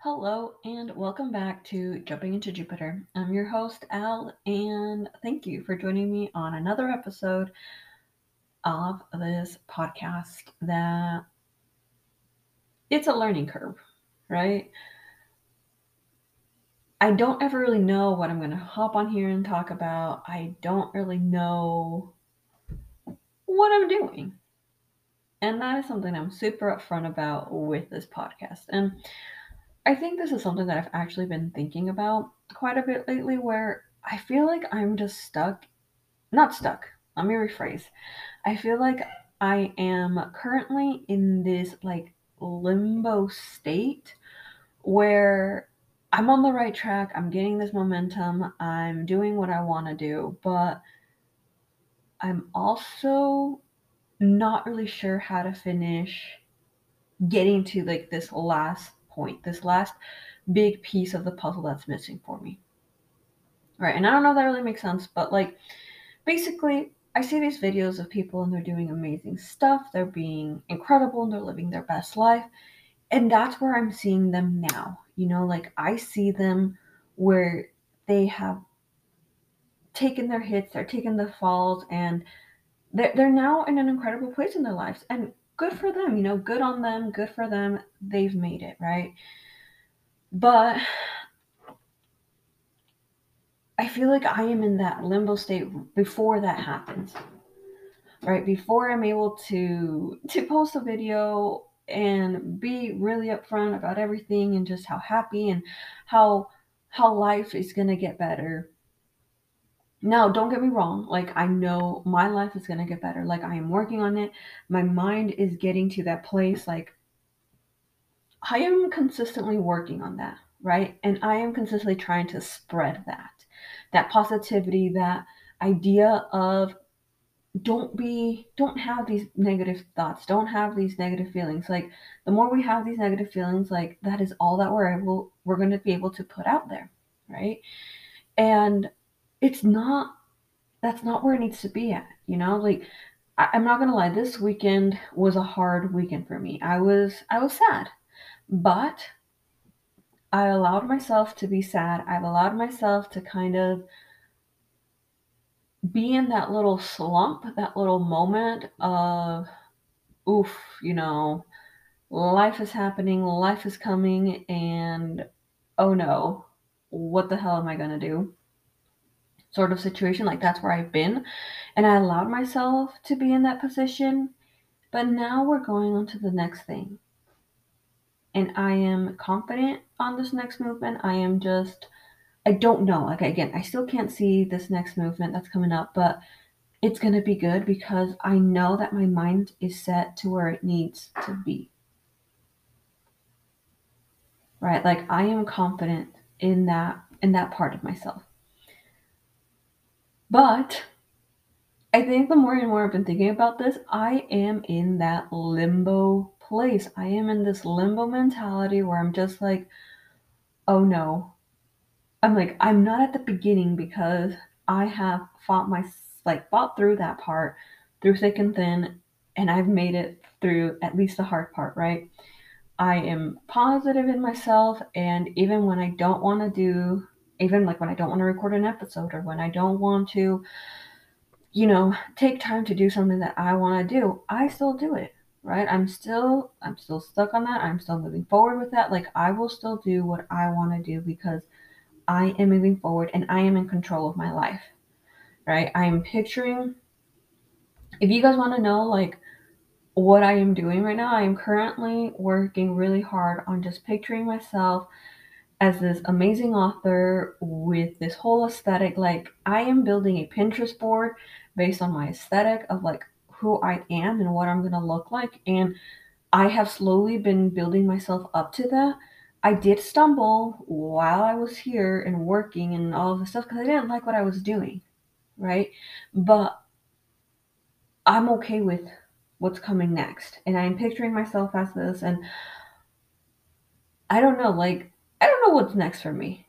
Hello, and welcome back to Jumping into Jupiter. I'm your host, Al, and thank you for joining me on another episode of this podcast that it's a learning curve, right? I don't ever really know what I'm going to hop on here and talk about. I don't really know what I'm doing. And that is something I'm super upfront about with this podcast. And I think this is something that I've actually been thinking about quite a bit lately where I feel like I'm just stuck. Not stuck. Let me rephrase. I feel like I am currently in this like limbo state where I'm on the right track, I'm getting this momentum, I'm doing what I want to do, but I'm also not really sure how to finish getting to like this last point, this last big piece of the puzzle that's missing for me. Right, and I don't know if that really makes sense, but like basically, I see these videos of people and they're doing amazing stuff, they're being incredible, and they're living their best life. And that's where I'm seeing them now. You know, like I see them where they have taken their hits, they're taking the falls, and they're, they're now in an incredible place in their lives. And good for them, you know, good on them, good for them. They've made it, right? But I feel like I am in that limbo state before that happens. Right? Before I'm able to to post a video and be really upfront about everything and just how happy and how how life is going to get better now, don't get me wrong. Like, I know my life is going to get better. Like, I am working on it. My mind is getting to that place. Like, I am consistently working on that, right? And I am consistently trying to spread that, that positivity, that idea of don't be, don't have these negative thoughts, don't have these negative feelings. Like, the more we have these negative feelings, like, that is all that we're able, we're going to be able to put out there, right? And it's not that's not where it needs to be at you know? Like I, i'm not gonna lie this weekend was a hard weekend for me. I was i was sad but i allowed myself to be sad. I've allowed myself to kind of be in that little slump that little moment of oof you know life is happening life is coming and oh no what the hell am i going to do sort of situation. Like that's where I've been. And I allowed myself to be in that position. But now we're going on to the next thing. And I am confident on this next movement. I am just, I don't know. Like, again, I still can't see this next movement that's coming up, but it's going to be good because I know that my mind is set to where it needs to be. Right? Like, I am confident in that in that part of myself. But I think the more and more I've been thinking about this, I am in that limbo place. I am in this limbo mentality where I'm just like, oh no. I'm like, I'm not at the beginning because I have fought my like fought through that part through thick and thin, and I've made it through at least the hard part, right? I am positive in myself, and even when I don't want to do even like when I don't want to record an episode or when I don't want to, you know, take time to do something that I want to do, I still do it, right? I'm still I'm still stuck on that. I'm still moving forward with that. Like I will still do what I want to do because I am moving forward and I am in control of my life. Right? I am picturing if you guys want to know like what I am doing right now, I am currently working really hard on just picturing myself as this amazing author with this whole aesthetic. Like, I am building a Pinterest board based on my aesthetic of like who I am and what I'm going to look like. And I have slowly been building myself up to that. I did stumble while I was here and working and all of this stuff because I didn't like what I was doing, right? But I'm okay with what's coming next. And I'm picturing myself as this. And I don't know, like, I don't know what's next for me,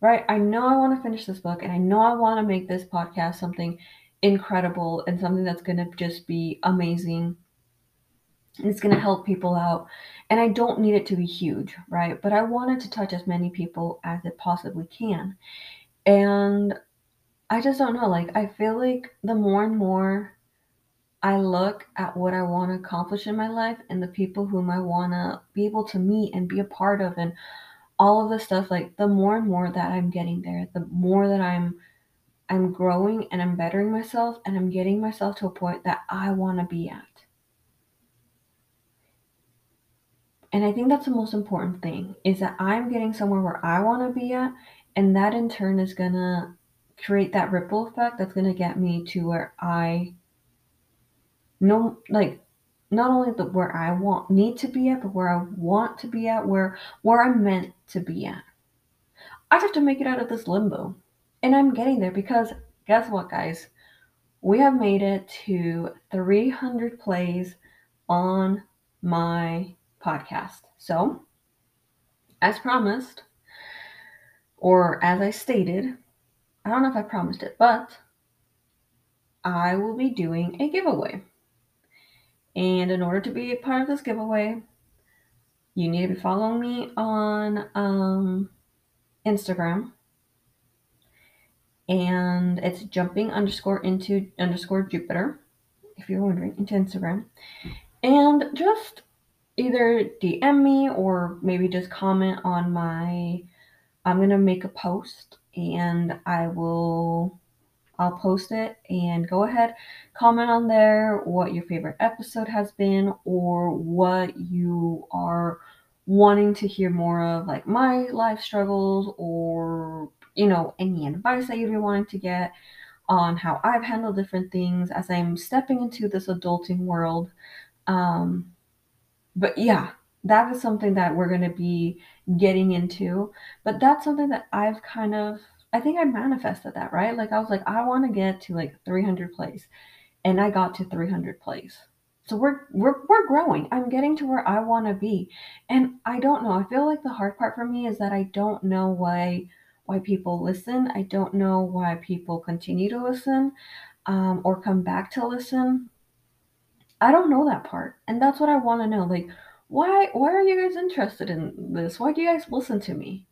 right? I know I want to finish this book and I know I want to make this podcast something incredible and something that's going to just be amazing. it's going to help people out. And I don't need it to be huge, right? But I wanted to touch as many people as it possibly can. And I just don't know. Like, I feel like the more and more I look at what I want to accomplish in my life and the people whom I want to be able to meet and be a part of and all of this stuff, like, the more and more that I'm getting there, the more that I'm I'm growing and I'm bettering myself and I'm getting myself to a point that I want to be at. And I think that's the most important thing is that I'm getting somewhere where I want to be at. And that in turn is to create that ripple effect that's to get me to where I know, like, not only the where I want need to be at, but where I want to be at, where where I'm meant to be at. I have to make it out of this limbo. And I'm getting there because guess what, guys? We have made it to 300 plays on my podcast. So, as promised, or as I stated, I don't know if I promised it, but I will be doing a giveaway. And in order to be a part of this giveaway, you need to be following me on um, Instagram. And it's jumping underscore into underscore Jupiter, if you're wondering, into Instagram. And just either DM me or maybe just comment on my. I'm gonna make a post and I will. I'll post it and go ahead, comment on there what your favorite episode has been or what you are wanting to hear more of, like my life struggles or, you know, any advice that you'd be wanting to get on how I've handled different things as I'm stepping into this adulting world. Um, but yeah, that is something that we're going to be getting into. But that's something that I've kind of, I think I manifested that, right? Like I was like, I want to get to like 300 plays, and I got to 300 plays. So we're we're we're growing. I'm getting to where I want to be, and I don't know. I feel like the hard part for me is that I don't know why why people listen. I don't know why people continue to listen, um, or come back to listen. I don't know that part. And that's what I want to know. Like, why why are you guys interested in this? Why do you guys listen to me?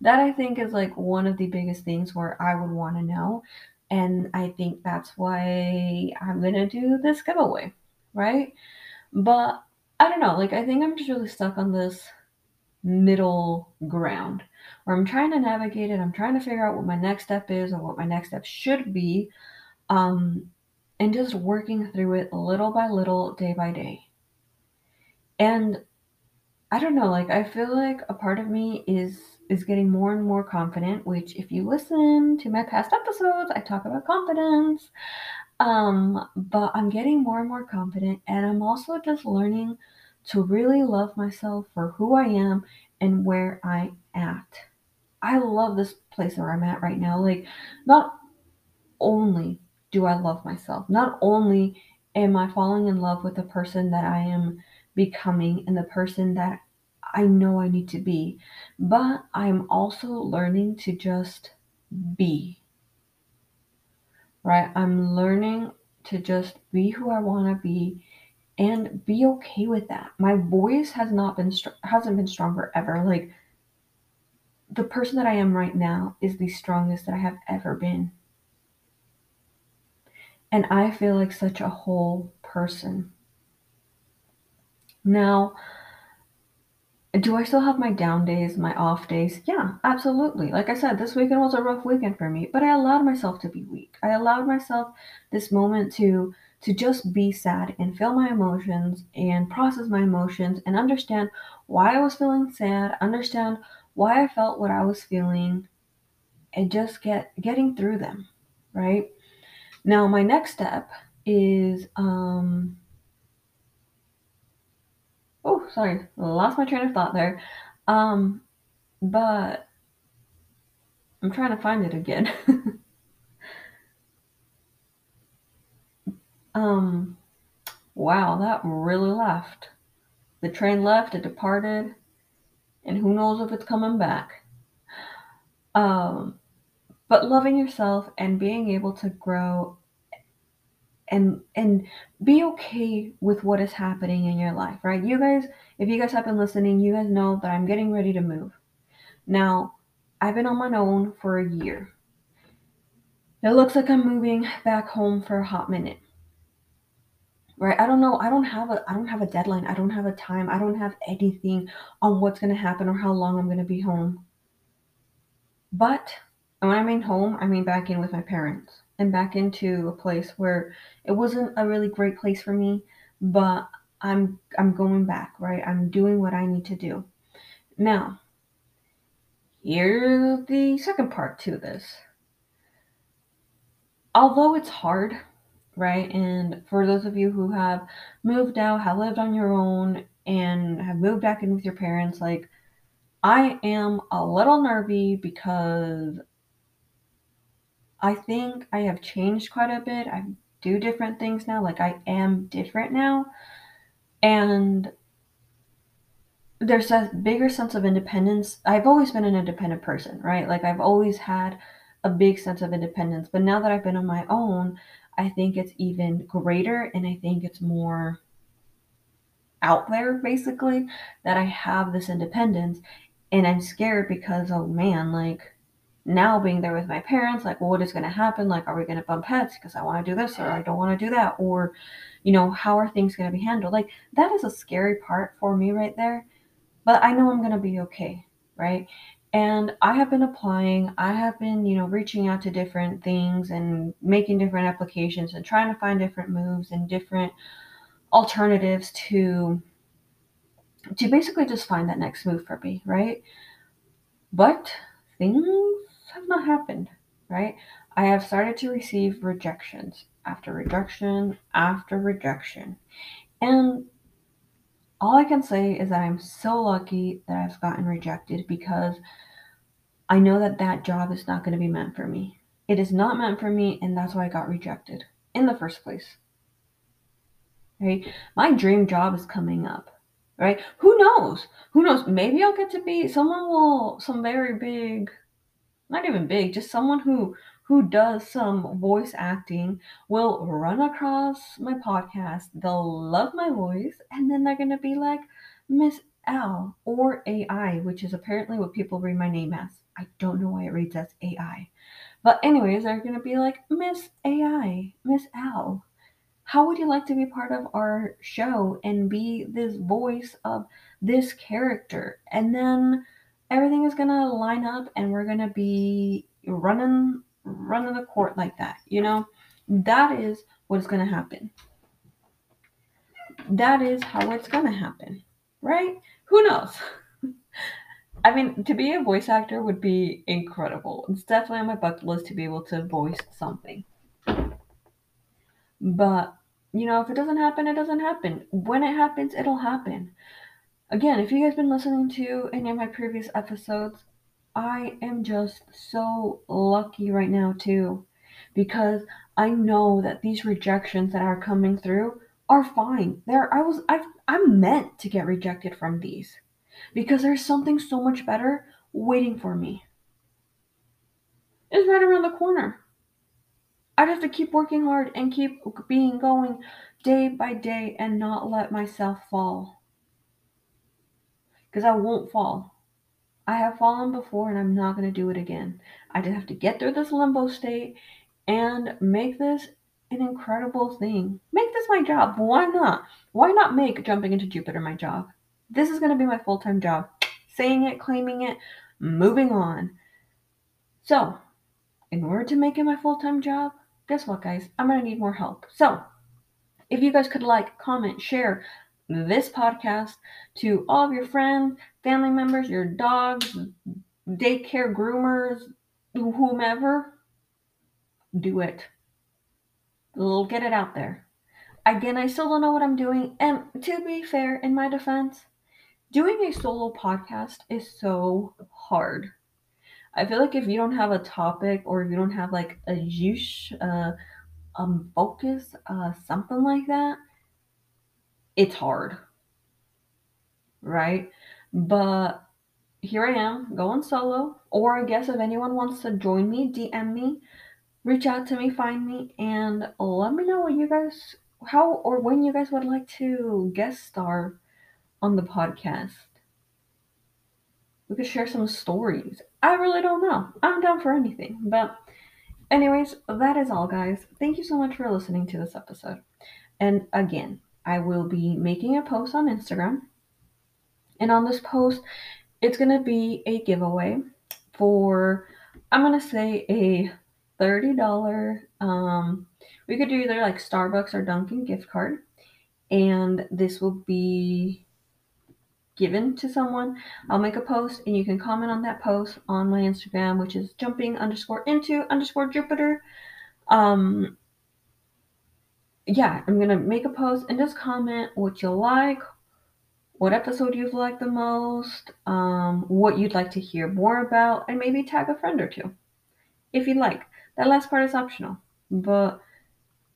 That I think is like one of the biggest things where I would want to know. And I think that's why I'm going to do this giveaway, right? But I don't know. Like, I think I'm just really stuck on this middle ground where I'm trying to navigate it. I'm trying to figure out what my next step is or what my next step should be. Um, and just working through it little by little, day by day. And I don't know, like I feel like a part of me is is getting more and more confident, which if you listen to my past episodes, I talk about confidence. Um, but I'm getting more and more confident and I'm also just learning to really love myself for who I am and where I'm at. I love this place where I'm at right now. Like not only do I love myself? Not only am I falling in love with the person that I am becoming and the person that I know I need to be, but I'm also learning to just be. Right? I'm learning to just be who I want to be and be okay with that. My voice has not been str- hasn't been stronger ever. Like the person that I am right now is the strongest that I have ever been. And I feel like such a whole person. Now, do I still have my down days, my off days? Yeah, absolutely. Like I said, this weekend was a rough weekend for me, but I allowed myself to be weak. I allowed myself this moment to to just be sad and feel my emotions and process my emotions and understand why I was feeling sad, understand why I felt what I was feeling and just get getting through them, right? Now, my next step is um oh, sorry, lost my train of thought there. Um but I'm trying to find it again. um wow, that really left. The train left, it departed, and who knows if it's coming back. Um but loving yourself and being able to grow and and be okay with what is happening in your life, right? You guys, if you guys have been listening, you guys know that I'm getting ready to move. Now, I've been on my own for a year. It looks like I'm moving back home for a hot minute. Right? I don't know. I don't have a I don't have a deadline. I don't have a time. I don't have anything on what's going to happen or how long I'm going to be home. But when I mean home, I mean back in with my parents and back into a place where it wasn't a really great place for me, but I'm I'm going back, right? I'm doing what I need to do. Now, here's the second part to this. Although it's hard, right? And for those of you who have moved out, have lived on your own, and have moved back in with your parents, like I am a little nervy because I think I have changed quite a bit. I do different things now. Like I am different now. And there's a bigger sense of independence. I've always been an independent person, right? Like I've always had a big sense of independence. But now that I've been on my own, I think it's even greater and I think it's more out there basically that I have this independence and I'm scared because oh man, like now being there with my parents, like, well, what is going to happen? Like, are we going to bump heads because I want to do this or I don't want to do that? Or, you know, how are things going to be handled? Like, that is a scary part for me right there. But I know I'm going to be okay, right? And I have been applying, I have been, you know, reaching out to different things and making different applications and trying to find different moves and different alternatives to to basically just find that next move for me, right? But things have not happened, right? I have started to receive rejections after rejection after rejection. And all I can say is that I'm so lucky that I've gotten rejected because I know that that job is not going to be meant for me. It is not meant for me, and that's why I got rejected in the first place. Right? My dream job is coming up. Right? Who knows? Who knows? Maybe I'll get to be someone will some very big not even big, just someone who who does some voice acting will run across my podcast. They'll love my voice, and then they're gonna be like, Miss Al or AI, which is apparently what people read my name as. I don't know why it reads as AI. But anyways, they're gonna be like, Miss AI, Miss Al, how would you like to be part of our show and be this voice of this character? And then everything is gonna line up and we're gonna be running running the court like that you know? That is what's gonna happen. That is how it's gonna happen right? Who knows? I mean to be a voice actor would be incredible. It's definitely on my bucket list to be able to voice something. But you know if it doesn't happen it doesn't happen. When it happens it'll happen Again, if you guys been listening to any of my previous episodes, I am just so lucky right now too because I know that these rejections that are coming through are fine. There I was I I'm meant to get rejected from these because there's something so much better waiting for me. It's right around the corner. I'd have to keep working hard and keep being going day by day and not let myself fall because I won't fall. I have fallen before and I'm not going to do it again. I just have to get through this limbo state and make this an incredible thing. Make this my job. Why not? Why not make jumping into Jupiter my job? This is going to be my full time job. Saying it, claiming it, moving on. So, in order to make it my full time job, guess what, guys? I'm going to need more help. So, if you guys could like, comment, share, this podcast to all of your friends, family members, your dogs, daycare groomers, whomever. Do it. We'll get it out there. Again, I still don't know what I'm doing. And to be fair, in my defense, doing a solo podcast is so hard. I feel like if you don't have a topic or if you don't have like a use, uh, um, focus, uh, something like that, it's hard. Right? But here I am going solo. Or I guess if anyone wants to join me, DM me. reach out to me, find me, and let me know what you guys, how or when you guys would like to guest star on the podcast. We could share some stories. I really don't know. I'm down for anything. But, anyways, that is all, guys. Thank you so much for listening to this episode. And again, I will be making a post on Instagram. And on this post, it's going to be a giveaway for, I'm going to say, a $30. Um, we could do either like Starbucks or Dunkin' gift card. And this will be given to someone. I'll make a post and you can comment on that post on my Instagram, which is jumping underscore into underscore Jupiter. Um, yeah, I'm gonna make a post and just comment what you like, what episode you've liked the most, um, what you'd like to hear more about, and maybe tag a friend or two if you'd like. That last part is optional, but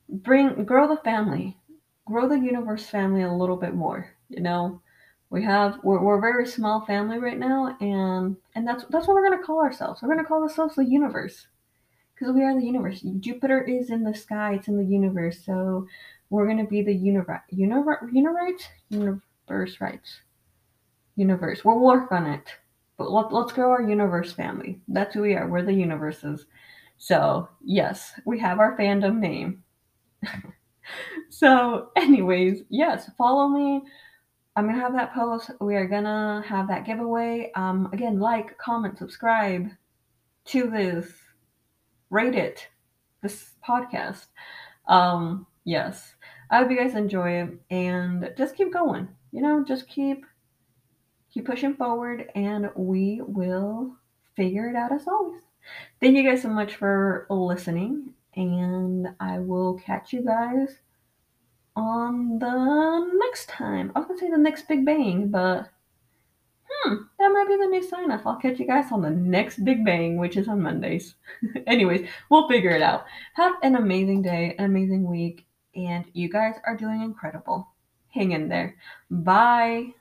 bring grow the family, grow the universe family a little bit more. You know, we have we're, we're a very small family right now, and and that's that's what we're gonna call ourselves. We're gonna call ourselves the universe because we are the universe. Jupiter is in the sky; it's in the universe. So we're gonna be the universe, universe, universe, universe rights, universe. We'll work on it, but let, let's grow our universe family. That's who we are. We're the universes. So yes, we have our fandom name. so, anyways, yes, follow me. I'm gonna have that post. We are gonna have that giveaway. Um, again, like, comment, subscribe to this rate it, this podcast. Um, yes, I hope you guys enjoy it and just keep going. You know, just keep keep pushing forward, and we will figure it out as always. Thank you guys so much for listening, and I will catch you guys on the next time. I was gonna say the next Big Bang, but Hmm, that might be the new sign off. I'll catch you guys on the next Big Bang, which is on Mondays. Anyways, we'll figure it out. Have an amazing day, an amazing week, and you guys are doing incredible. Hang in there. Bye.